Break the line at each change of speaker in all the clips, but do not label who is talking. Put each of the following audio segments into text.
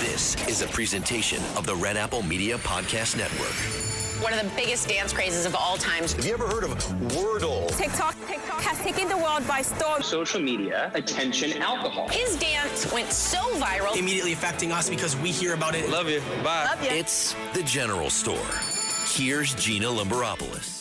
This is a presentation of the Red Apple Media Podcast Network.
One of the biggest dance crazes of all time.
Have you ever heard of Wordle?
TikTok, TikTok has taken the world by storm.
social media, attention, alcohol.
His dance went so viral.
immediately affecting us because we hear about it.
Love you. Bye.
Love you.
It's the General Store. Here's Gina Limberopoulos.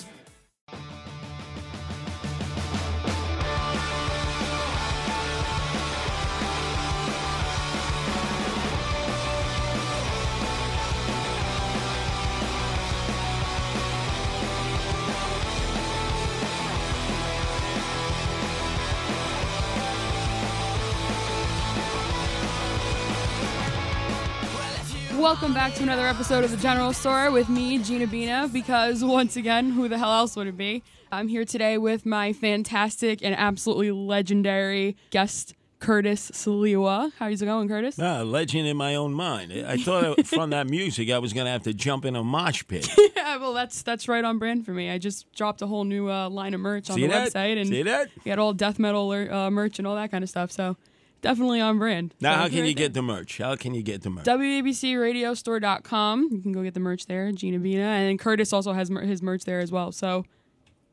Welcome back to another episode of the General Store with me, Gina Bina, because once again, who the hell else would it be? I'm here today with my fantastic and absolutely legendary guest, Curtis Sliwa. How's it going, Curtis?
Ah, legend in my own mind. I thought from that music I was going to have to jump in a mosh pit.
yeah, well, that's that's right on brand for me. I just dropped a whole new uh, line of merch on
See
the
that?
website, and
See that?
we got all death metal uh, merch and all that kind of stuff. So definitely on brand.
Now,
So
how can you
it
get the merch? How can you get the merch?
WABCRadiostore.com. You can go get the merch there, Gina Bina, and then Curtis also has mer- his merch there as well. So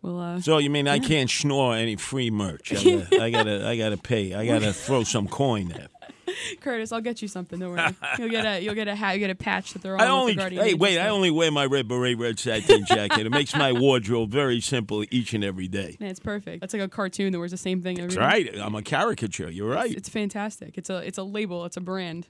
we'll. Uh,
So you mean I can't snore any free merch? I gotta, I gotta, I gotta pay. I gotta throw some coin there.
Curtis, I'll get you something. Don't worry. You'll get a you'll get a hat. You get a patch that they're on.
I only, hey, wait! I only wear my red beret, red satin jacket. It makes my wardrobe very simple each and every day.
Man, it's perfect. That's like a cartoon that wears the same thing every
That's
day.
right. I'm a caricature. You're right.
It's fantastic. It's a it's a label. It's a brand.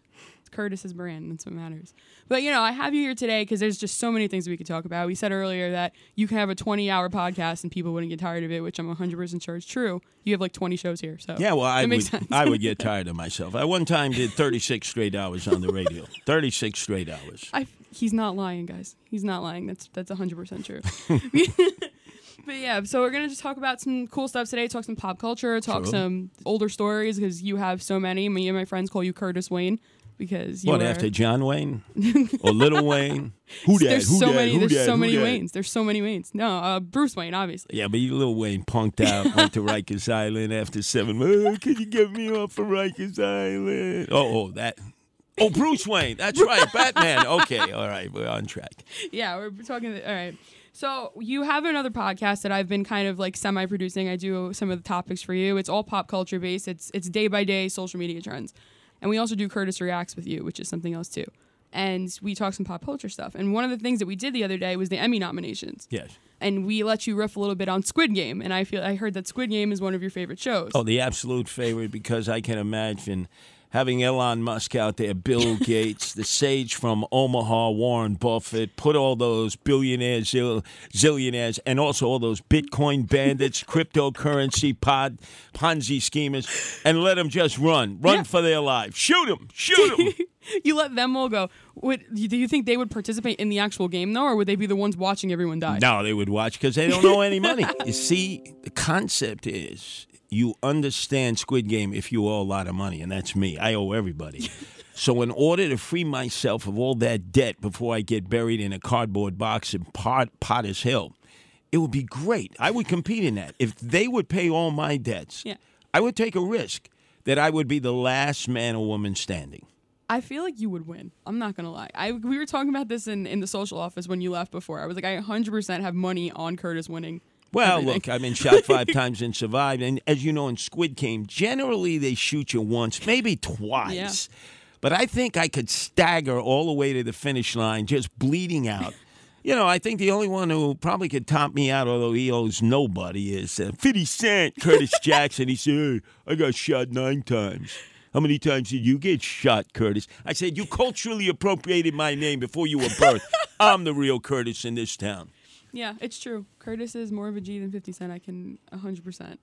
It's Curtis's brand. That's what matters. But you know, I have you here today because there's just so many things we could talk about. We said earlier that you can have a 20 hour podcast and people wouldn't get tired of it, which I'm 100 percent sure is true. You have like 20 shows here, so
Yeah, well, I would,
sense.
I would get tired of myself. I one time did 36 straight hours on the radio. 36 straight hours.
I, he's not lying, guys. He's not lying. That's that's 100% true. but yeah, so we're going to just talk about some cool stuff today, talk some pop culture, talk
Sure.
some older stories because you have so many. Me and my friends call you Curtis Wayne because you
What
are,
after John Wayne or Little Wayne? Who that?
There's
Who
so
dat?
many
Who
there's
dat?
so
Who
many
dat?
Waynes. There's so many Waynes. No, uh, Bruce Wayne obviously.
Yeah, but you Little Wayne punked out, went to Rikers Island after seven. Oh, can you get me off of Rikers Island? Oh, oh, that. Oh, Bruce Wayne. That's right, Batman. Okay, all right, we're on track.
Yeah, we're talking. All right. So you have another podcast that I've been kind of like semi-producing. I do some of the topics for you. It's all pop culture based. It's it's day by day social media trends, and we also do Curtis reacts with you, which is something else too. And we talk some pop culture stuff. And one of the things that we did the other day was the Emmy nominations.
Yes.
And we let you riff a little bit on Squid Game. And I feel I heard that Squid Game is one of your favorite shows.
Oh, the absolute favorite because I can imagine having Elon Musk out there, Bill Gates, the sage from Omaha, Warren Buffett, put all those billionaires, zill- zillionaires, and also all those Bitcoin bandits, cryptocurrency pod, Ponzi schemers, and let them just run, run
Yeah.
for their lives. Shoot them, shoot them.
you let them all go. Would, do you think they would participate in the actual game though, or would they be the ones watching everyone die?
No, they would watch because they don't know any money. you see, the concept is you understand Squid Game if you owe a lot of money, and that's me. I owe everybody. So, in order to free myself of all that debt before I get buried in a cardboard box in Pot- Potter's Hill, it would be great. I would compete in that. If they would pay all my debts,
Yeah.
I would take a risk that I would be the last man or woman standing.
I feel like you would win. I'm not gonna lie. I we were talking about this in, in the social office when you left before. I was like, I 100% have money on Curtis winning.
Well,
everything.
look, I've been shot five times and survived. And as you know, in Squid Game, generally they shoot you once, maybe twice.
Yeah.
But I think I could stagger all the way to the finish line, just bleeding out. You know, I think the only one who probably could top me out, although he owes nobody, is uh, 50 Cent, Curtis Jackson. He said, hey, I got shot nine times. How many times did you get shot, Curtis? I said, You culturally appropriated my name before you were birthed. I'm the real Curtis in this town.
Yeah, it's true. Curtis is more of a G than 50 Cent. I can 100%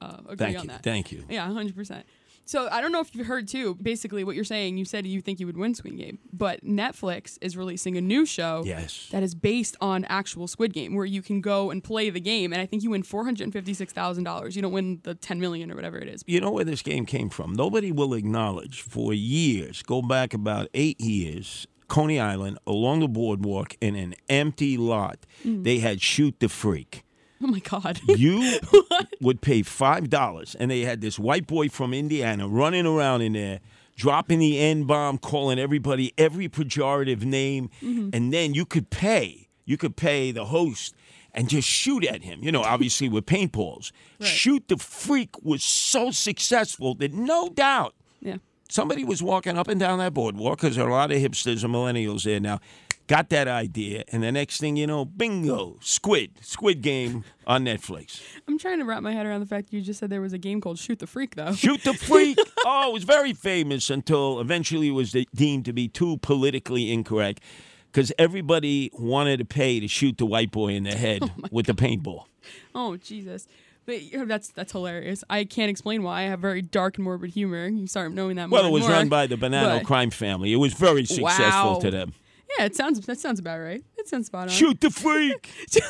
uh, agree
Thank
on
you.
that.
Thank you.
Yeah, 100%. So I don't know if you've heard too. Basically, what you're saying, you said you think you would win Squid Game, but Netflix is releasing a new show
Yes.
that is based on actual Squid Game, where you can go and play the game, and I think you win four hundred fifty-six thousand dollars. You don't win the ten million or whatever it is.
You know where this game came from? Nobody will acknowledge for years, go back about eight years, Coney Island, along the boardwalk, in an empty lot,
Mm.
they had Shoot the Freak.
Oh my god!
You would pay five dollars, and they had this white boy from Indiana running around in there, dropping the N bomb, calling everybody every pejorative name,
Mm-hmm.
and then you could pay. You could pay the host and just shoot at him. You know, obviously with paintballs. Shoot the freak was so successful that no doubt. Somebody was walking up and down that boardwalk because there are a lot of hipsters and millennials there now. Got that idea, and the next thing you know, bingo, Squid, Squid Game on Netflix.
I'm trying to wrap my head around the fact you just said there was a game called Shoot the Freak, though.
Shoot the Freak. oh, it was very famous until eventually it was deemed to be too politically incorrect because everybody wanted to pay to shoot the white boy in the head oh with the paintball.
Oh Jesus! But you know, that's that's hilarious. I can't explain why. I have very dark and morbid humor. You start knowing that more.
Well, it was
more.
run by the Banana
But-
Crime family. It was very successful
Wow.
to them.
Yeah, it sounds that sounds about right. It sounds spot on.
Shoot the freak.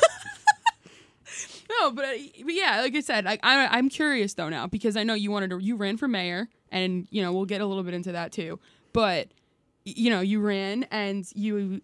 No, but, uh, but yeah, like I said, I, I I'm curious though now because I know you wanted to you ran for mayor, and you know we'll get a little bit into that too. But you know you ran and you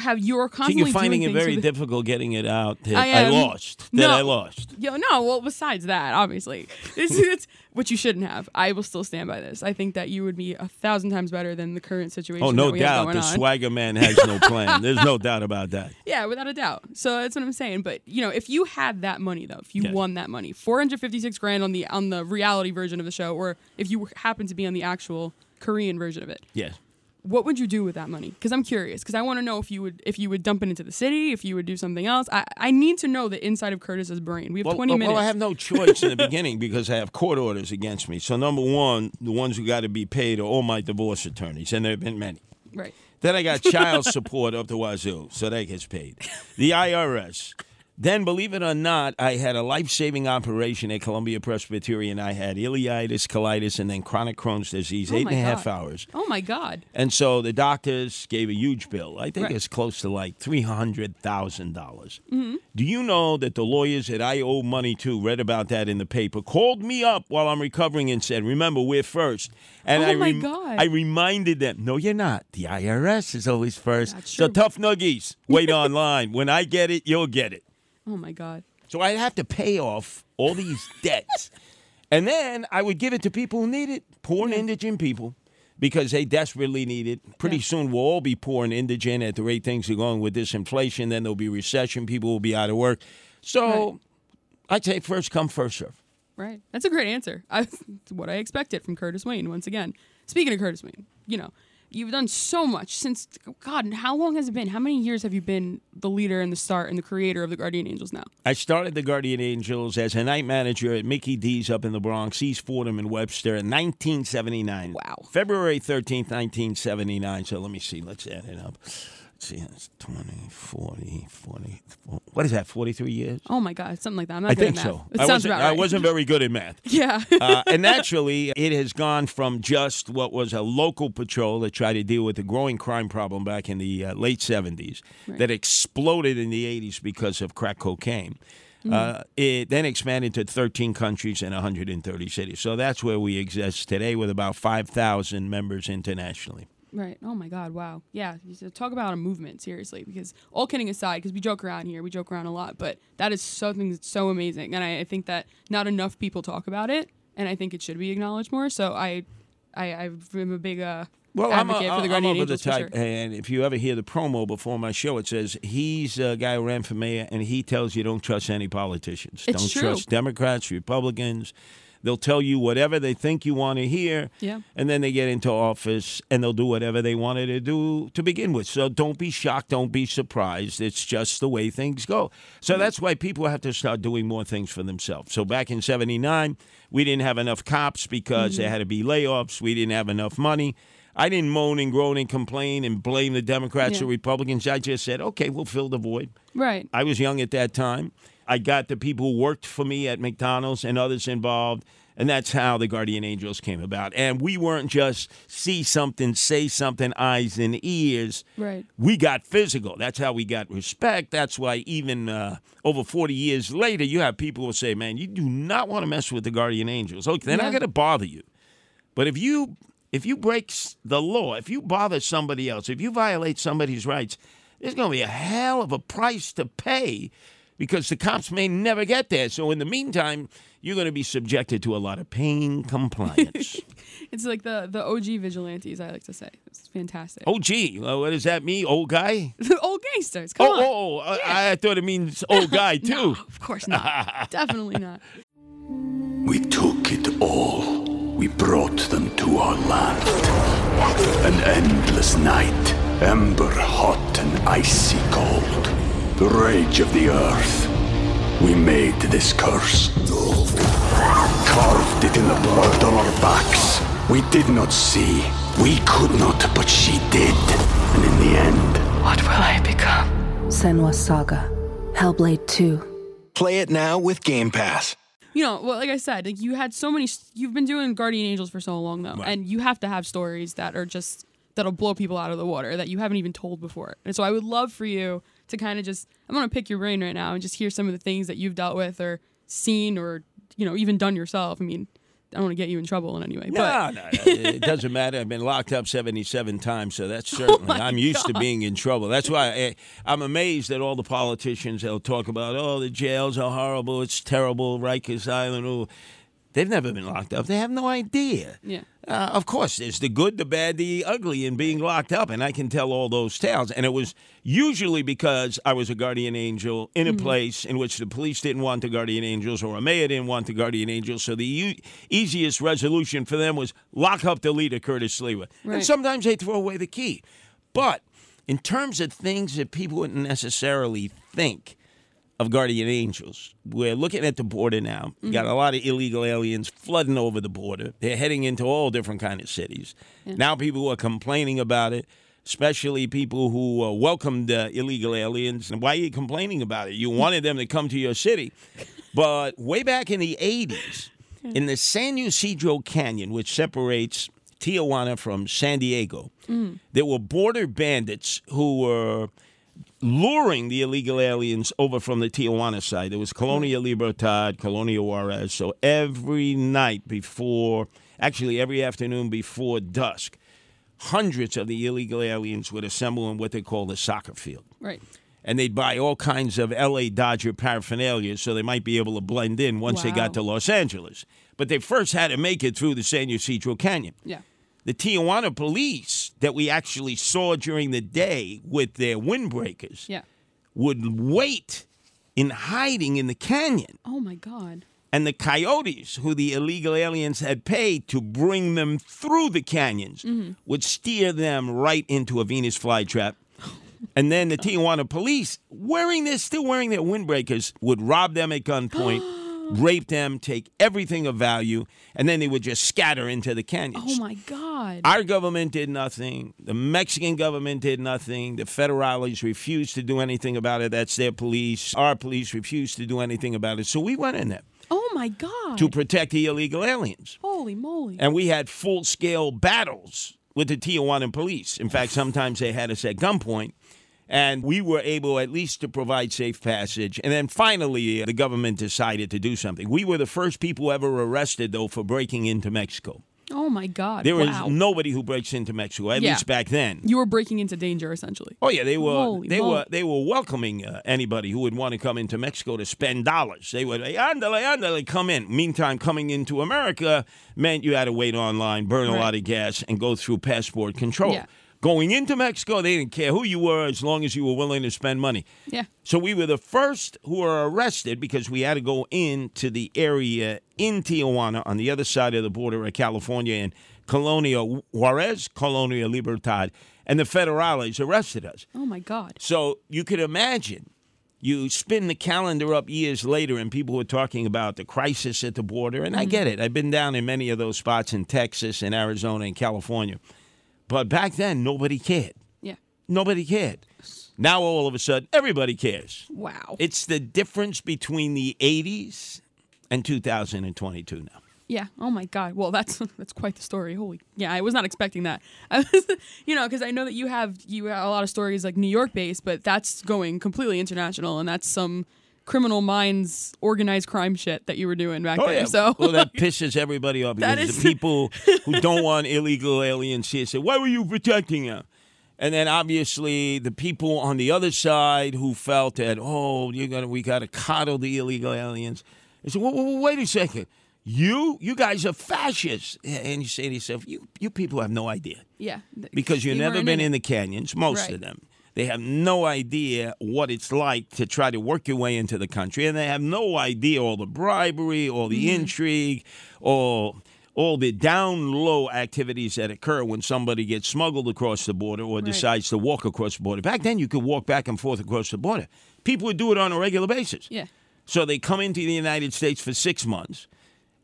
have you're
So
constantly
you're finding it very difficult getting it out that
I
I,
am-
lost. That
No.
I lost.
Yo, no. Well, besides that, obviously, it's, it's which you shouldn't have. I will still stand by this. I think that you would be a thousand times better than the current situation.
Oh, no
that we have
doubt. The
on.
swagger man has no plan. There's no doubt about that.
Yeah, without a doubt. So that's what I'm saying. But you know, if you had that money though, if you
Yes.
won that money, 456 grand on the on the reality version of the show, or if you happen to be on the actual Korean version of it,
Yes.
What would you do with that money? Because I'm curious. Because I want to know if you would if you would dump it into the city, if you would do something else. I, I need to know the inside of Curtis's brain. We have
Well,
20
well,
minutes.
well, I have no choice in the beginning because I have court orders against me. So, number one, the ones who got to be paid are all my divorce attorneys, and there have been many.
right.
Then I got child support up the wazoo, so that gets paid. The IRS. Then, believe it or not, I had a life saving operation at Columbia Presbyterian. I had ileitis, colitis, and then chronic Crohn's disease,
Oh
eight and a half hours.
Oh my God.
And so the doctors gave a huge bill. I think
Right.
it's close to like $300,000.
Mm-hmm.
Do you know that the lawyers that I owe money to read about that in the paper, called me up while I'm recovering and said, Remember, we're first. And
Oh
I,
my God.
I reminded them, No, you're not. The IRS is always first.
That's
so tough nuggies, wait online. When I get it, you'll get it.
Oh my God.
So I'd have to pay off all these debts. and then I would give it to people who need it, poor and indigent people, because they desperately need it. Pretty
Yeah.
soon we'll all be poor and indigent at the rate things are going with this inflation. Then there'll be recession, people will be out of work. So
Right.
I'd say first come, first serve.
Right. That's a great answer. I, it's what I expected from Curtis Wayne once again. Speaking of Curtis Wayne, you know, you've done so much since God, how long has it been? How many years have you been the leader and the start and the creator of the Guardian Angels now?
I started the Guardian Angels as a night manager at Mickey D's up in the Bronx, East Fordham and Webster in 1979.
Wow.
February 13th, 1979. So let me see. Let's add it up. See. That's 20, 40, 40. What is that, 43 years?
Oh my God, something like that. I'm not
I
good
think
at
so.
It
I
sounds
wasn't,
about
I wasn't very good at math.
Yeah.
uh, and naturally, it has gone from just what was a local patrol that tried to deal with the growing crime problem back in the uh, late 70s that exploded in the 80s because of crack cocaine.
Mm.
Uh, it then expanded to 13 countries and 130 cities. So that's where we exist today with about 5,000 members internationally.
Right. Oh my God. Wow. Yeah. Talk about a movement, seriously. Because all kidding aside, because we joke around here, we joke around a lot, but that is something that's so amazing, and I, I think that not enough people talk about it, and I think it should be acknowledged more. So I, I, I'm a big uh,
Well, I'm, a,
advocate for the
I'm over the type,
sure.
and if you ever hear the promo before my show, it says he's a guy who ran for mayor, and he tells you don't trust any politicians.
It's
don't
true.
trust Democrats, Republicans. They'll tell you whatever they think you want to hear,
Yeah.
and then they get into office and they'll do whatever they wanted to do to begin with. So don't be shocked, don't be surprised. It's just the way things go. So that's why people have to start doing more things for themselves. So back in 79, we didn't have enough cops because there mm-hmm. had to be layoffs, we didn't have enough money. I didn't moan and groan and complain and blame the Democrats
Yeah.
or Republicans. I just said, okay, we'll fill the void.
Right.
I was young at that time. I got the people who worked for me at McDonald's and others involved. And that's how the Guardian Angels came about. And we weren't just see something, say something, eyes and ears.
Right.
We got physical. That's how we got respect. That's why even uh, over 40 years later, you have people who say, man, you do not want to mess with the Guardian Angels. Okay, they're
Yeah.
not going to bother you. But if you if you break the law, if you bother somebody else, if you violate somebody's rights, there's going to be a hell of a price to pay because the cops may never get there. So in the meantime, you're going to be subjected to a lot of pain compliance.
It's like the the OG vigilantes. I like to say it's fantastic.
oh, gee, what does that mean, old guy?
The old gangsters. Come
Oh,
on.
oh, oh, I, I thought it means old guy too.
No, of course not. Definitely not.
We took it all. We brought them to our land. An endless night, ember hot and icy cold. The rage of the earth. We made this curse. Carved it in the blood on our backs. We did not see. We could not, but she did. And in the end,
What will I become? Senua's Saga. Hellblade 2.
Play it now with Game Pass.
You know, well, like I said, like you had so many. You've been doing Guardian Angels for so long, though,
Right.
and you have to have stories that are just that'll blow people out of the water that you haven't even told before. And so, I would love for you to kind of just. I'm gonna pick your brain right now and just hear some of the things that you've dealt with or seen or you know even done yourself. I mean, I don't want to get you in trouble in any way,
No,
but
no, no, it doesn't matter. I've been locked up 77 times, so that's oh certainly,
Oh
I'm used to being in trouble. That's why I, I'm amazed that all the politicians. They'll talk about, oh, the jails are horrible, it's terrible, Rikers Island. Oh. They've never been locked up. They have no idea.
yeah.
Uh, of course, there's the good, the bad, the ugly in being locked up, and I can tell all those tales. And it was usually because I was a guardian angel in a place in which the police didn't want the guardian angels or a mayor didn't want the guardian angels. So the u- easiest resolution for them was lock up the leader, Curtis Sliwa. And sometimes they throw away the key. But in terms of things that people wouldn't necessarily think, of guardian angels. We're looking at the border now. We got a lot of illegal aliens flooding over the border. They're heading into all different kind of cities. Now people are complaining about it, especially people who uh, welcomed uh, illegal aliens. And why are you complaining about it? You wanted them to come to your city. But way back in the 80s, in the San Ysidro Canyon, which separates Tijuana from San Diego, there were border bandits who were luring the illegal aliens over from the Tijuana side. It was Colonia Libertad, Colonia Juarez. So every night before, actually every afternoon before dusk, hundreds of the illegal aliens would assemble in what they call the soccer field.
Right.
And they'd buy all kinds of LA Dodger paraphernalia so they might be able to blend in once they got to Los Angeles. But they first had to make it through the San Ysidro Canyon
Yeah.
The Tijuana police that we actually saw during the day with their windbreakers
Yeah.
would wait in hiding in the canyon.
Oh my God.
And the coyotes, who the illegal aliens had paid to bring them through the canyons, mm-hmm. would steer them right into a Venus flytrap. And then the Tijuana police, wearing their still wearing their windbreakers, would rob them at gunpoint, rape them, take everything of value, and then they would just scatter into the canyons.
Oh my God.
Our government did nothing. The Mexican government did nothing. The federales refused to do anything about it. That's their police. Our police refused to do anything about it. So we went in there
oh my God.
to protect the illegal aliens.
Holy moly.
And we had full scale battles with the Tijuana police. In fact, sometimes they had us at gunpoint. And we were able at least to provide safe passage. And then finally, the government decided to do something. We were the first people ever arrested, though, for breaking into Mexico.
oh my God.
There is
wow.
nobody who breaks into Mexico, at
Yeah.
least back then.
You were breaking into danger essentially.
Oh yeah, they were
Holy
they
moly.
were they were welcoming uh, anybody who would want to come into Mexico to spend dollars. They would hey, andale andale come in. Meantime, coming into America meant you had to wait online, burn a lot of gas, and go through passport control.
Yeah.
Going into Mexico, they didn't care who you were as long as you were willing to spend money.
Yeah.
So we were the first who were arrested because we had to go into the area in Tijuana on the other side of the border of California in Colonia Juarez, Colonia Libertad, and the federales arrested us.
Oh my God.
So you could imagine you spin the calendar up years later and people were talking about the crisis at the border. And I mm-hmm. get it. I've been down in many of those spots in Texas and Arizona and California. But back then, nobody cared.
Yeah.
Nobody cared. Now all of a sudden, everybody cares.
Wow.
It's the difference between the 80s and 2022 now.
Yeah. Oh my God. Well, that's that's quite the story. Holy. Yeah, I was not expecting that. I was, you know, because I know that you have you have a lot of stories like New York based, but that's going completely international, and that's some criminal minds organized crime shit that you were doing back
Oh
there.
yeah.
So
well, that pisses everybody off because
is-
the people who don't want illegal aliens here say, "Why were you protecting them?" And then obviously the people on the other side who felt that, "Oh, you got we got to coddle the illegal aliens." They said, well, well, "Wait a second, you you guys are fascists," and you say to yourself, "You you people have no idea."
yeah,
because you've never been
in
in the canyons, most
Right.
of them. They have no idea what it's like to try to work your way into the country, and they have no idea all the bribery, all the
Mm-hmm.
intrigue, all all the down low activities that occur when somebody gets smuggled across the border or decides to walk across the border. Back then, you could walk back and forth across the border. People would do it on a regular basis.
Yeah.
So they come into the United States for six months,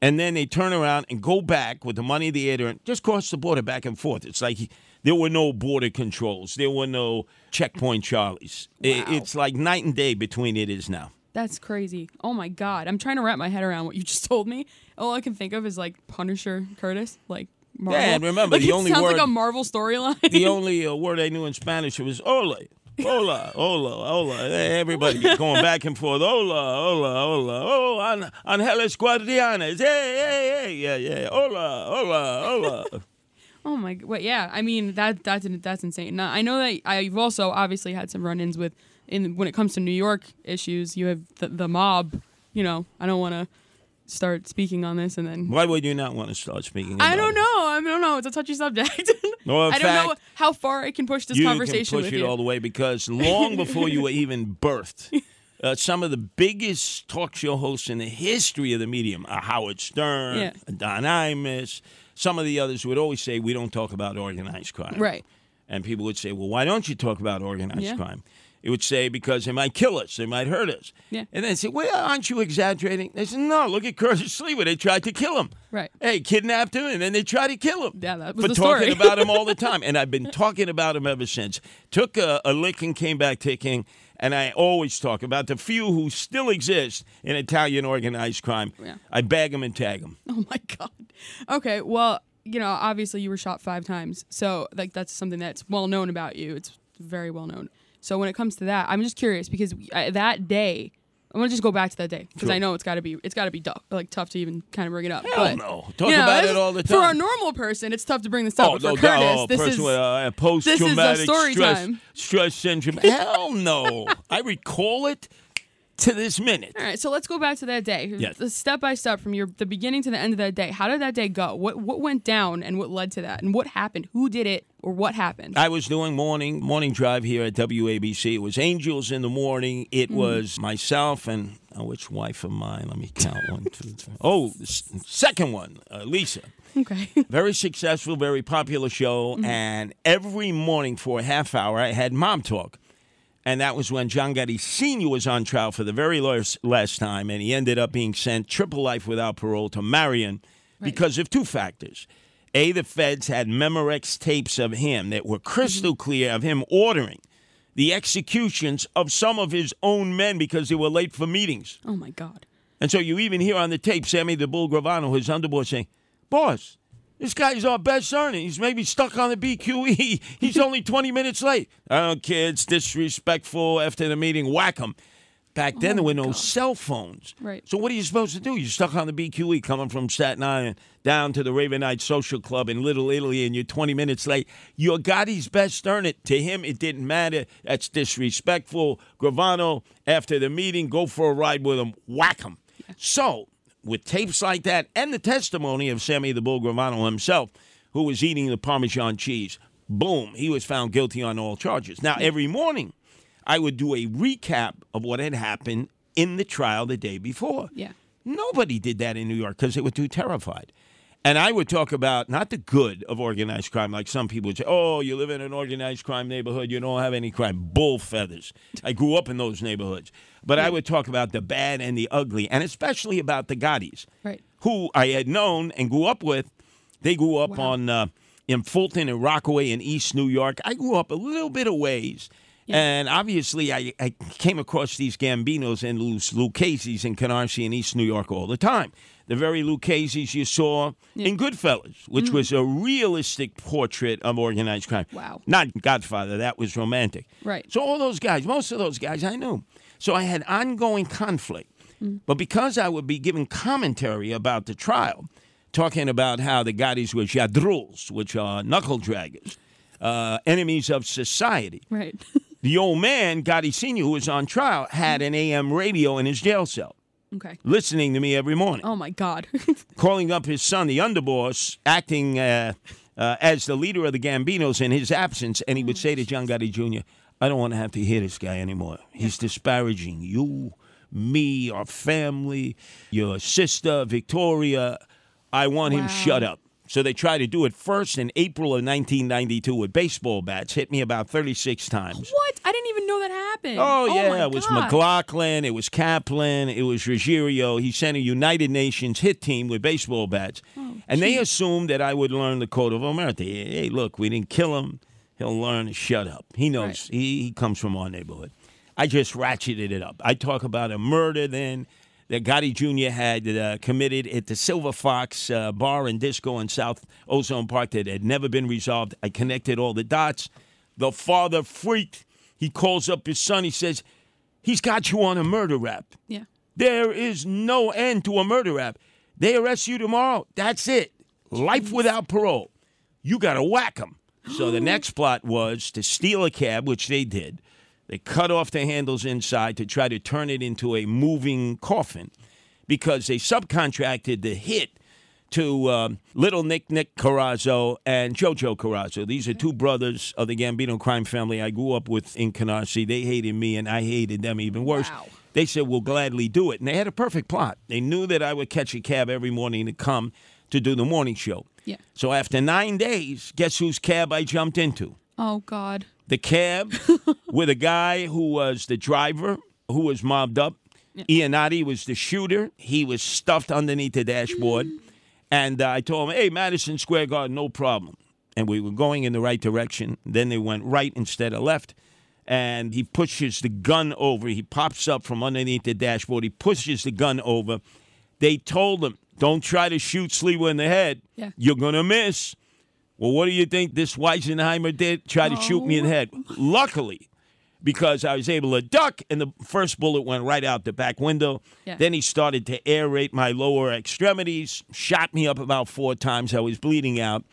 and then they turn around and go back with the money they had earned, just cross the border back and forth. It's like there were no border controls, there were no checkpoint Charlies.
Wow.
It's like night and day between it is now.
That's crazy. Oh my god. I'm trying to wrap my head around what you just told me. All I can think of is like Punisher Curtis, like Marvel.
Yeah, and remember,
like,
the
it
only
sounds
word-
like a Marvel storyline.
The only uh, word I knew in Spanish was "hola." Hola, hola, hola. Everybody going back and forth. Hola, hola, hola. Oh, An- Angeles Guardianes. Hey, hey, hey. Yeah, yeah. Hola, hola, hola.
Oh my! Wait, yeah. I mean that that's that's insane. Now, I know that I've also obviously had some run-ins with in when it comes to New York issues. You have the, the mob. You know, I don't want to start speaking on this and then.
Why would you not want to start speaking
I don't
it?
know. I don't know. It's a touchy subject. I don't know how far I can push this
you
conversation
can push it
you.
all the way because long before you were even birthed, uh, some of the biggest talk show hosts in the history of the medium, are Howard Stern,
Yeah.
Don Imus, some of the others would always say, "We don't talk about organized crime."
Right.
And people would say, "Well, why don't you talk about organized
Yeah.
crime?" It would say because they might kill us, they might hurt us.
Yeah.
And then say, "Well, aren't you exaggerating?" They said, "No, look at Curtis Sliwa. They tried to kill him.
Right.
Hey, kidnapped him, and then they tried to kill him.
Yeah, that was
for
the
talking
story.
about him all the time. And I've been talking about him ever since. Took a, a lick and came back ticking. And I always talk about the few who still exist in Italian organized crime.
Yeah.
I bag them and tag them.
Oh my god. Okay, well, you know, obviously you were shot five times, so like that's something that's well known about you. It's very well known. So when it comes to that, I'm just curious because uh, that day, I'm gonna just go back to that day because I know it's got to be it's got to be tough, like tough to even kind of bring it up.
Hell
but,
no. Talk
you know,
about it all the time.
For a normal person, it's tough to bring this up.
Oh,
but for. Curtis,
Oh,
this
person
is
with uh,
this
post-traumatic
is a story
stress,
time.
stress syndrome. Hell no. I recall it to this minute.
All right, so let's go back to that day.
Yes.
Step by step from your the beginning to the end of that day. How did that day go? What what went down and what led to that? And what happened? Who did it or what happened?
I was doing morning morning drive here at WABC. It was Angels in the morning. It
Mm-hmm.
was myself and uh, which wife of mine? Let me count one, two, three. Oh, the s- second one, uh, Lisa.
okay.
Very successful, very popular show.
Mm-hmm.
And every morning for a half hour, I had Mom Talk. And that was when John Gotti Sr. was on trial for the very last, last time. And he ended up being sent triple life without parole to Marion because of two factors. A, the feds had Memorex tapes of him that were crystal mm-hmm. clear of him ordering the executions of some of his own men because they were late for meetings.
Oh my god.
And so you even hear on the tape Sammy the Bull Gravano, his underboss, saying, Boss, this guy's our best earner. He's maybe stuck on the BQE. He's only 20 minutes late. I don't care. It's disrespectful. After the meeting, whack him. Back then, there oh, were no cell phones.
Right.
So what are you supposed to do? You're stuck on the BQE coming from Staten Island down to the Ravenite Social Club in Little Italy and you're 20 minutes late. You're Gotti's best earner. To him, it didn't matter. That's disrespectful. Gravano, after the meeting, go for a ride with him. Whack him. So, with tapes like that and the testimony of Sammy the Bull Gravano himself, who was eating the Parmesan cheese, boom, he was found guilty on all charges. Now, every morning, I would do a recap of what had happened in the trial the day before.
Yeah.
Nobody did that in New York because they were too terrified. And I would talk about not the good of organized crime, like some people would say, oh, you live in an organized crime neighborhood, you don't have any crime. Bull feathers. I grew up in those neighborhoods. But I would talk about the bad and the ugly, and especially about the Gottis,
Right.
who I had known and grew up with. They grew up on uh, in Fulton and Rockaway in East New York. I grew up a little bit of ways. And obviously, I, I came across these Gambinos and Lu- Lucchese's in Canarsie in East New York all the time. The very Lucchese's you saw in Goodfellas, which mm. was a realistic portrait of organized crime.
Wow.
Not Godfather, that was romantic.
Right.
So all those guys, most of those guys I knew. So I had ongoing conflict. Mm. But because I would be giving commentary about the trial, talking about how the Gottis were jadruls, which are knuckle draggers, uh, enemies of society.
Right.
The old man, Gotti Sr., who was on trial, had mm. an AM radio in his jail cell,
okay.
listening to me every morning,
Oh my God.
calling up his son, the underboss, acting uh, uh, as the leader of the Gambinos in his absence. And he would say to John Gotti Jr., I don't want to have to hear this guy anymore. He's disparaging you, me, our family, your sister, Victoria. I want him
Wow.
shut up. So they tried to do it first in April of 1992 with baseball bats. Hit me about 36 times.
what? I didn't even know that happened.
Oh, oh
my
yeah, it was
God.
McLaughlin, it was Kaplan, it was Ruggiero. He sent a United Nations hit team with baseball bats,
Oh,
and they assumed that I would learn the code of omerta. Hey, look, we didn't kill him. He'll learn to shut up. He knows.
Right.
He, he comes from our neighborhood. I just ratcheted it up. I talk about a murder then that Gotti Jr. had uh, committed at the Silver Fox uh, Bar and Disco in South Ozone Park that had never been resolved. I connected all the dots. The father freaked. He calls up his son. He says, He's got you on a murder rap.
Yeah.
There is no end to a murder rap. They arrest you tomorrow. That's it. Life without parole. You got to whack them. So the next plot was to steal a cab, which they did. They cut off the handles inside to try to turn it into a moving coffin because they subcontracted the hit to um, Little Nick Nick Corozzo and Jojo Corozzo. These are two brothers of the Gambino crime family I grew up with in Canarsie. They hated me, and I hated them even worse.
Wow.
They said, We'll gladly do it. And they had a perfect plot. They knew that I would catch a cab every morning to come to do the morning show.
Yeah.
So after nine days, guess whose cab I jumped into?
Oh God.
The cab with a guy who was the driver who was mobbed up. Yannotti was the shooter. He was stuffed underneath the dashboard. And uh, I told him, hey, Madison Square Garden, no problem. And we were going in the right direction. Then they went right instead of left. And he pushes the gun over. He pops up from underneath the dashboard. He pushes the gun over. They told him, don't try to shoot Sliwa in the head.
Yeah.
You're going to miss. Well, what do you think this Weisenheimer did? Try to shoot me in the head. Luckily, because I was able to duck, and the first bullet went right out the back window.
Yeah.
Then he started to aerate my lower extremities, shot me up about four times. I was bleeding out.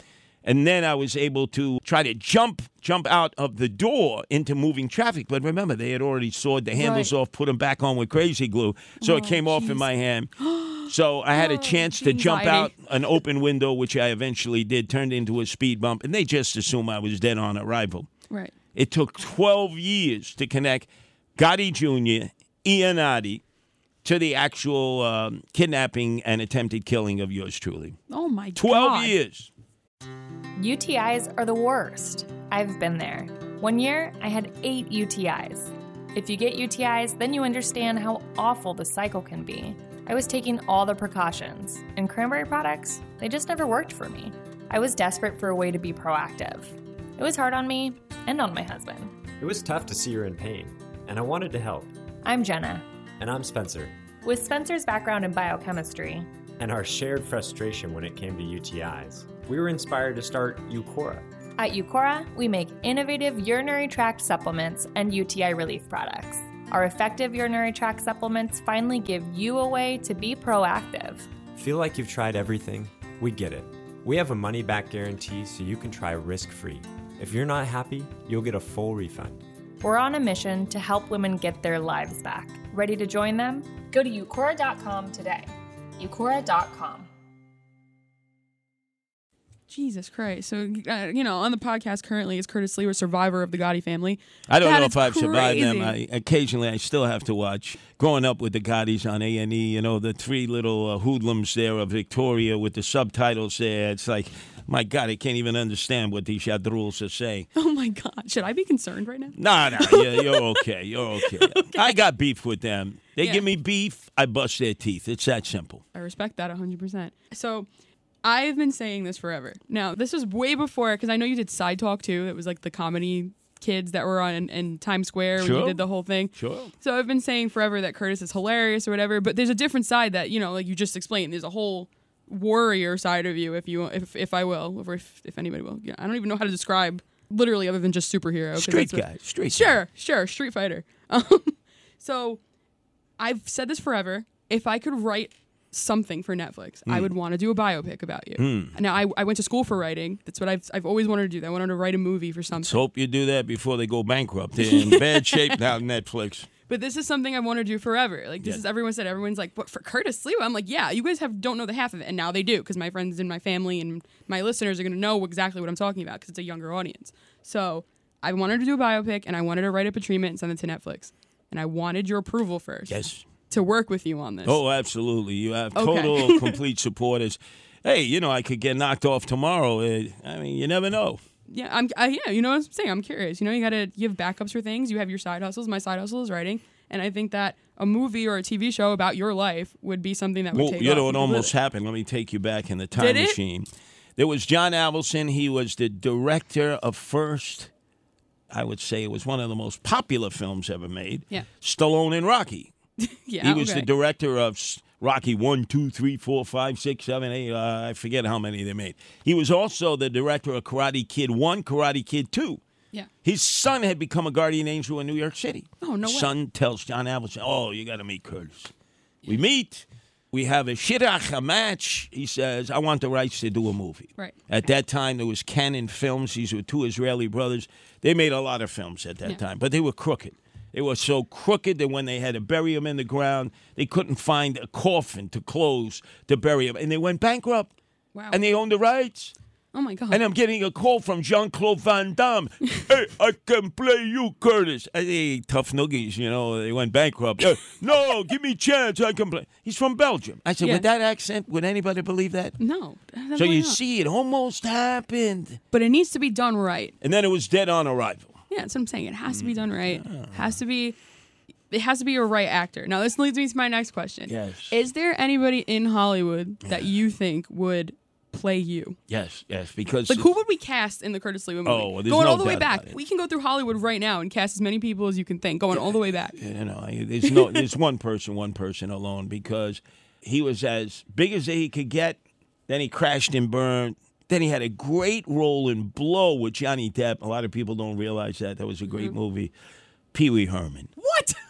And then I was able to try to jump jump out of the door into moving traffic. But remember, they had already sawed the handles
Right.
off, put them back on with crazy glue. So it
Oh,
came off in my hand. So I had a
Oh,
chance to jump out an open window, which I eventually did, turned into a speed bump, and they just assumed I was dead on arrival.
Right.
It took 12 years to connect Gotti Jr., Yannotti, to the actual um, kidnapping and attempted killing of yours truly.
Oh my
12
God.
years.
UTIs are the worst. I've been there. One year, I had eight UTIs. If you get UTIs, then you understand how awful the cycle can be. I was taking all the precautions, and cranberry products, they just never worked for me. I was desperate for a way to be proactive. It was hard on me and on my husband.
It was tough to see her in pain, and I wanted to help.
I'm Jenna.
And I'm Spencer.
With Spencer's background in biochemistry,
And our shared frustration when it came to UTIs, we were inspired to start Uqora.
At Uqora, we make innovative urinary tract supplements and UTI relief products. Our effective urinary tract supplements finally give you a way to be proactive.
Feel like you've tried everything? We get it. We have a money back guarantee so you can try risk free. If you're not happy, you'll get a full refund.
We're on a mission to help women get their lives back. Ready to join them? Go to uqora.com today. uqora.com.
Jesus Christ. So, uh, you know, on the podcast currently is Curtis Lee, a survivor of the Gotti family.
I don't
That
know if I've survived them. I, occasionally, I still have to watch. Growing up with the Gottis on A and E, you know, the three little uh, hoodlums there of Victoria with the subtitles there. It's like, my God, I can't even understand what these jadruls are saying.
Oh my God. Should I be concerned right now?
Nah, nah, yeah, you're okay. You're okay. I got beef with them. They
Yeah.
give me beef, I bust their teeth. It's that simple.
I respect that 100%. So I've been saying this forever. Now, this was way before, because I know you did Side Talk too. It was like the comedy kids that were on in, in Times Square when
Sure.
you did the whole thing.
Sure.
So I've been saying forever that Curtis is hilarious or whatever, but there's a different side that you know, like you just explained. There's a whole warrior side of you, if you if if I will, or if if anybody will. Yeah, I don't even know how to describe literally other than just superhero.
Street
that's what-
guy, street
Sure, sure, Street Fighter. Um, so I've said this forever. If I could write something for Netflix, I
Hmm.
would want to do a biopic about you.
Hmm.
Now I, I went to school for writing. That's what I've I've always wanted to do. I wanted to write a movie for something.
Let's hope you do that before they go bankrupt. They're in bad shape now, Netflix.
But this is something I want to do forever. Like this
Yeah.
is everyone said. Everyone's like, "But for Curtis Lee?" I'm like, "Yeah, you guys have don't know the half of it, and now they do because my friends and my family and my listeners are gonna know exactly what I'm talking about because it's a younger audience." So I wanted to do a biopic, and I wanted to write up a treatment and send it to Netflix, and I wanted your approval first.
Yes.
To work with you on this.
Oh, absolutely. You have
Okay.
total, complete supporters. Hey, you know, I could get knocked off tomorrow. Uh, I mean, you never know.
Yeah, I'm. I, yeah, you know what I'm saying. I'm curious. You know, you gotta you have backups for things. You have your side hustles. My side hustle is writing, and I think that a movie or a TV show about your life would be something that would
Well,
take.
you know, it almost
live
happened. Let me take you back in the time
it?
machine. There was John Avildsen. He was the director of first, I would say it was one of the most popular films ever made.
Yeah.
Stallone and Rocky.
Yeah,
he was
okay.
the director of Rocky 1, 2, 3, 4, 5, 6, 7, 8. Uh, I forget how many they made. He was also the director of Karate Kid 1, Karate Kid 2.
Yeah.
His son had become a guardian angel in New York City.
Oh, no way.
Son tells John Avildsen, "Oh, you got to meet Curtis." We meet. We have a shidduch, a match. He says, "I want the rights to do a movie."
Right.
At that time, there was Cannon Films. These were two Israeli brothers. They made a lot of films at that
Yeah.
time, but they were crooked. They were so crooked that when they had to bury him in the ground, they couldn't find a coffin to close to bury him, and they went bankrupt.
Wow.
And they owned the rights.
Oh my god.
And I'm getting a call from Jean Claude Van Damme. hey, I can play you, Curtis. Say, tough noogies, you know, they went bankrupt. "Uh, no, give me a chance. I can play. He's from Belgium. I said,
Yeah.
with that accent, would anybody believe that?
no.
So you
not.
see, it almost happened.
but it needs to be done right.
And then it was dead on arrival.
Yeah, that's what I'm saying. It has to be done right. Mm-hmm. Has to be. It has to be a right actor. Now this leads me to my next question.
Yes.
Is there anybody in Hollywood that you think would play you?
Yes, yes, because.
Like who would we cast in the Curtis Lee movie?
Oh, well, there's
going
no
all the way
doubt
back.
about it.
We can go through Hollywood right now and cast as many people as you can think. Going all the way back.
you know, I- there's no, there's one person, one person alone because he was as big as he could get. Then he crashed and burned. Then he had a great role in Blow with Johnny Depp. A lot of people don't realize that that was a great
Mm-hmm.
movie. Pee Wee Herman.
What?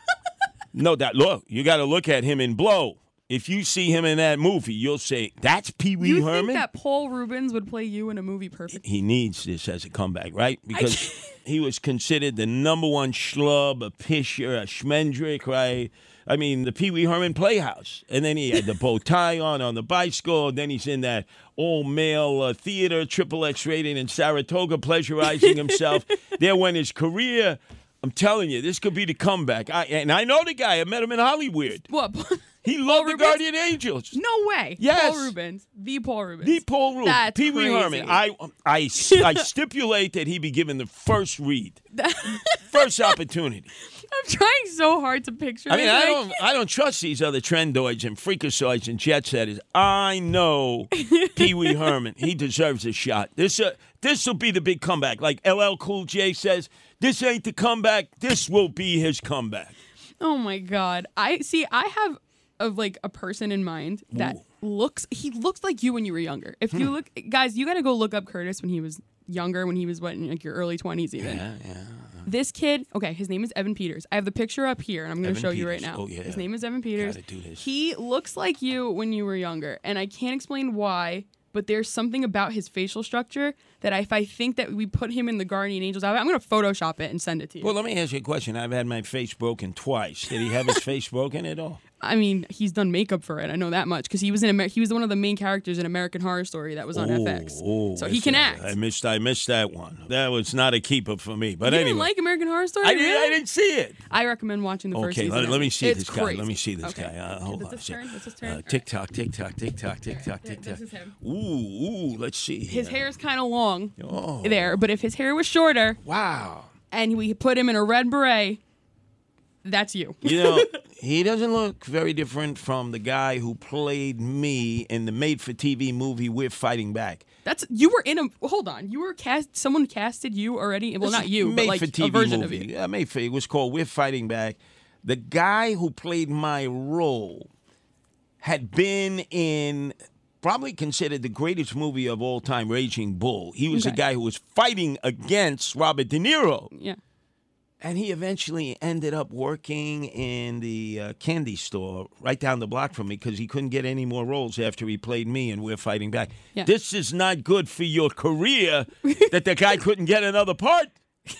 No, that look, you got to look at him in Blow. If you see him in that movie, you'll say that's Pee Wee Herman?
you think that Paul Reubens would play you in a movie perfect?
he needs this as a comeback, right? Because he was considered the number one schlub, a pisher, a schmendrick, right? I mean, the Pee Wee Herman Playhouse. And then he had the bow tie on on the bicycle. Then he's in that all male uh, theater, triple X rated in Saratoga, pleasurizing himself. there went his career. I'm telling you, this could be the comeback. I, and I know the guy. I met him in Hollywood.
What?
He loved the
Reubens?
Guardian Angels.
no way.
Yes.
Paul Reubens. The Paul Reubens.
The Paul Reubens.
That's
Pee Wee. Herman. I, I, I stipulate that he be given the first read, first opportunity.
I'm trying so hard to picture.
I mean, I don't, I don't trust these other trendoids and freakazoids and jet setters. I know Pee Wee Herman. He deserves a shot. This, uh, this will be the big comeback. Like LL Cool J says, this ain't the comeback. This will be his comeback.
Oh my god. I see I have of like a person in mind that looks he looks like you when you were younger. If
Hmm.
you look guys, you got to go look up Curtis when he was younger when he was what in like your early 20s even.
Yeah, yeah.
This kid, okay, his name is Evan Peters. I have the picture up here and I'm going to show you right now.
Oh, yeah.
His name is Evan Peters.
Gotta do this.
He looks like you when you were younger and I can't explain why, but there's something about his facial structure that if I think that we put him in the Guardian Angels outfit, I'm going to Photoshop it and send it to you.
Well, let me ask you a question. I've had my face broken twice. Did he have his face broken at all?
I mean, he's done makeup for it. I know that much because he was in Amer- he was one of the main characters in American Horror Story that was on FX.
Oh,
so he can act.
I missed. I missed that one. That was not a keeper for me. But
you
anyway,
didn't like American Horror Story?
I, did,
really?
I didn't see it.
I recommend watching the first
Okay,
season.
let, let me see
It's
this guy. Let me see this
Okay.
guy. Uh, hold on.
this
second.
turn? Is turn?
Uh, tick tock, tick tock, tick tock, tick tock, tick tock,
This is him.
Ooh, ooh. Let's see.
His
here.
hair is kind of long
Oh.
there, but if his hair was shorter
Wow.
and we put him in a red beret, that's you.
You know, he doesn't look very different from the guy who played me in the made-for-TV movie "We're Fighting Back."
That's you were in a hold on. You were cast. Someone casted you already. Well,
This
not you,
made
but like
for TV
a version
movie.
of you.
Yeah, made for. It was called We're Fighting Back. The guy who played my role had been in probably considered the greatest movie of all time, Raging Bull. He was the
Okay.
guy who was fighting against Robert De Niro.
Yeah.
And he eventually ended up working in the uh, candy store right down the block from me because he couldn't get any more roles after he played me and We're Fighting Back.
Yeah.
This is not good for your career that the guy couldn't get another part.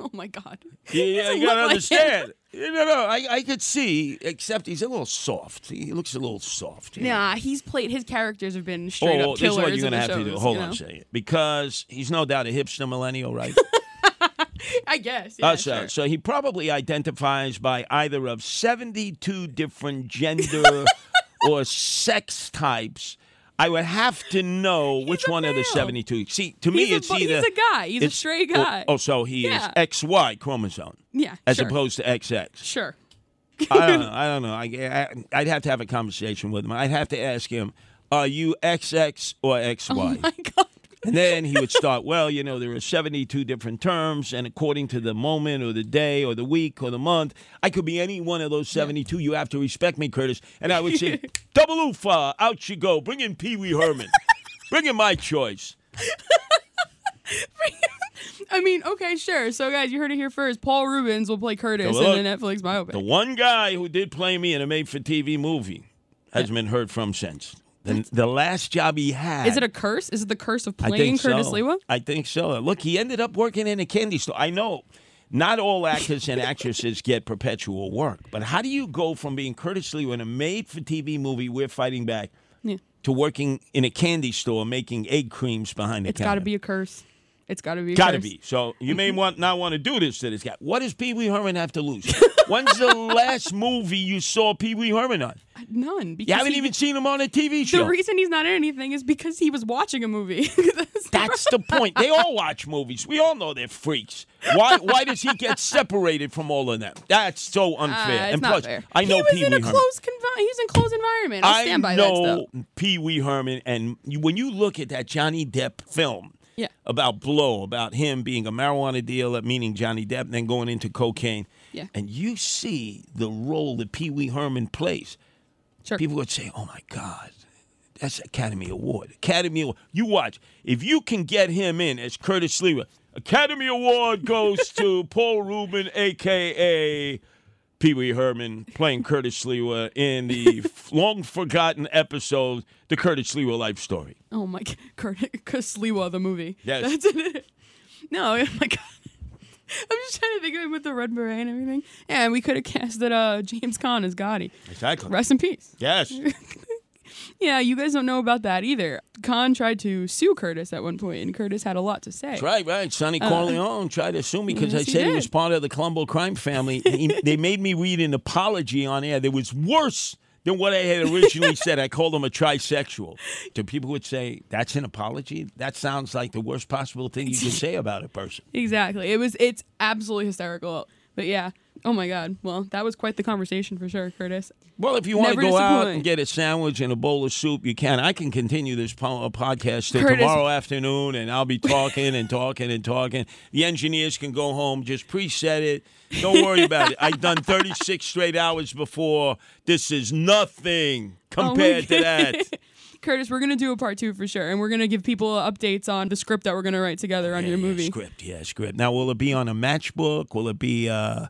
Oh my god.
Yeah, yeah, you gotta
look like
understand. You no, I, I could see, except he's a little soft. He looks a little soft. know.
Nah, he's played. His characters have been straight
oh,
up
this is
killers.
what you're gonna have to do. Hold
you
on
know?
a second, because he's no doubt a hipster millennial, right?
I guess. Yeah,
Uh, so,
sure.
so he probably identifies by either of 72 different gender or sex types. I would have to know which one of the 72. See, to me,
He's a
it's
he's
either
a guy. He's a straight
oh,
guy.
Oh, so he
Yeah.
is XY chromosome
Yeah,
as
sure.
opposed to XX.
Sure.
I don't know. I don't know. I, I, would have to have a conversation with him. I'd have to ask him, "Are you XX or XY?"
Oh my god.
And then he would start, well, you know, there are 72 different terms, and according to the moment or the day or the week or the month, I could be any one of those 72. You have to respect me, Curtis. And I would say, double oofa, out you go. Bring in Pee Wee Herman. Bring in my choice.
I mean, okay, sure. So, guys, you heard it here first. Paul Reubens will play Curtis
So look,
in the Netflix biopic.
The one guy who did play me in a made for TV movie hasn't been heard from since. The, the last job he had.
Is it a curse? Is it the curse of
I
playing
think
Curtis
so.
Lewa?
I think so. Look, he ended up working in a candy store. I know not all actors and actresses get perpetual work, but how do you go from being Curtis Sliwa in a made-for-TV movie, We're Fighting Back,
Yeah.
to working in a candy store making egg creams behind the
It's
counter?
It's got to be a curse. It's got to be
Got to be. So you may want not want to do this to this guy. What does Pee Wee Herman have to lose? When's the last movie you saw Pee Wee Herman on?
None. Because
You haven't
he-
even seen him on a TV show.
The reason he's not in anything is because he was watching a movie.
That's the point. They all watch movies. We all know they're freaks. Why? Why does he get separated from all of them? That's so unfair.
Uh, it's
and
not
plus,
fair.
I know
he was
Pee
in
Wee
a
Herman.
close confi- He was in close environment. I'll stand by
I
that stuff.
Pee Wee Herman, and you, when you look at that Johnny Depp film
Yeah.
about Blow, about him being a marijuana dealer, meaning Johnny Depp, and then going into cocaine,
Yeah.
and you see the role that Pee Wee Herman plays,
Sure.
people would say, "Oh my God." That's Academy Award. Academy Award. You watch. If you can get him in as Curtis Sliwa, Academy Award goes to Paul Rubin, a.k.a. Pee Wee Herman, playing Curtis Sliwa in the long forgotten episode, The Curtis Sliwa Life Story.
Oh my god, Curtis Sliwa, the movie.
Yes.
That's it. No, oh my god. I'm just trying to think of him with the red beret and everything. Yeah, and we could have casted uh, James Caan as Gotti.
Exactly.
Rest in peace.
Yes.
Yeah, you guys don't know about that either. Caan tried to sue Curtis at one point, and Curtis had a lot to say.
That's right, right. Sonny
Uh,
Corleone tried to sue me because
yes,
I said he
did.
was part of the Colombo crime family. He- they made me read an apology on air that was worse than what I had originally said. I called him a trisexual. To people would say, that's an apology? That sounds like the worst possible thing you can say about a person.
Exactly. It was. It's absolutely hysterical. But yeah. Oh my God. Well, that was quite the conversation for sure, Curtis.
Well, if you want to go out and get a sandwich and a bowl of soup, you can. I can continue this po- uh, podcast till
Curtis-
tomorrow afternoon, and I'll be talking and talking and talking. The engineers can go home, just preset it. Don't worry about it. I've done 36 straight hours before. This is nothing
Oh
compared to that.
Curtis, we're gonna do a part two for sure, and we're gonna give people updates on the script that we're gonna write together on your movie.
Script, yeah, script. Now, will it be on a matchbook? Will it be? Uh,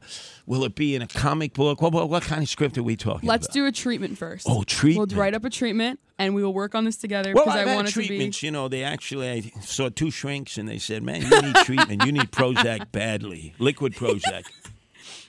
will it be in a comic book? What, what, what kind of script are we talking about?
Let's
about?
do a treatment first.
Oh, treatment.
We'll write up a treatment, and we will work on this together
Well,
because
I've
I want it to be.
treatments. You know, they actually I saw two shrinks and they said, "Man, you need treatment. You need Prozac badly, liquid Prozac."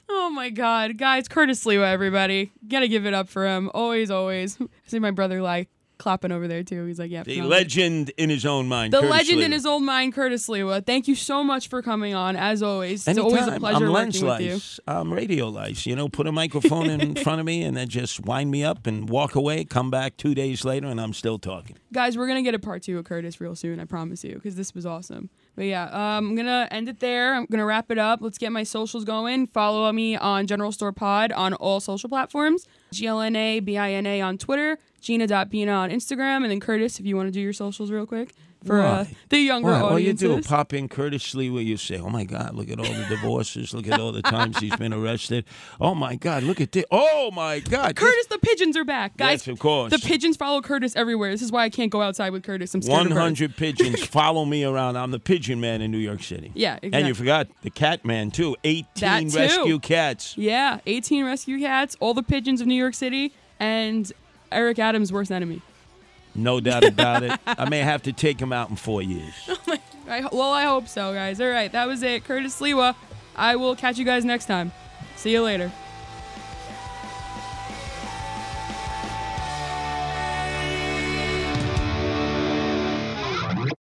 Oh my God, guys! Curtis Sliwa, everybody, gotta give it up for him. Always, always. I see my brother like clapping over there too. He's like, "Yeah."
The legend in his own mind.
The
Curtis
legend in his old mind, Curtis Sliwa. Thank you so much for coming on. As always, it's always a pleasure
I'm
working
lens
with you.
I'm radio lice. You know, put a microphone in front of me and then just wind me up and walk away. Come back two days later and I'm still talking.
Guys, we're gonna get a part two of Curtis real soon. I promise you, because this was awesome. But yeah, um, I'm gonna end it there. I'm gonna wrap it up. Let's get my socials going. Follow me on General Store Pod on all social platforms. GINA BINA on Twitter. Gina.Bina on Instagram. And then Curtis, if you want to do your socials real quick. For uh, the younger
Why? All you do pop in Curtis Sliwa you say, "Oh my God, look at all the divorces. look at all the times he's been arrested. Oh my God, look at this. Oh my God, this-
Curtis, the pigeons are back, guys.
Yes, of course.
The pigeons follow Curtis everywhere. This is why I can't go outside with Curtis. I'm scared
One hundred pigeons follow me around. I'm the pigeon man in New York City.
Yeah, exactly.
And you forgot the cat man too. Eighteen
too.
rescue cats.
Yeah, 18 rescue cats, all the pigeons of New York City, and Eric Adams' worst enemy.
No doubt about it. I may have to take him out in four years.
Oh I, well, I hope so, guys. All right, that was it. Curtis Sliwa. I will catch you guys next time. See you later.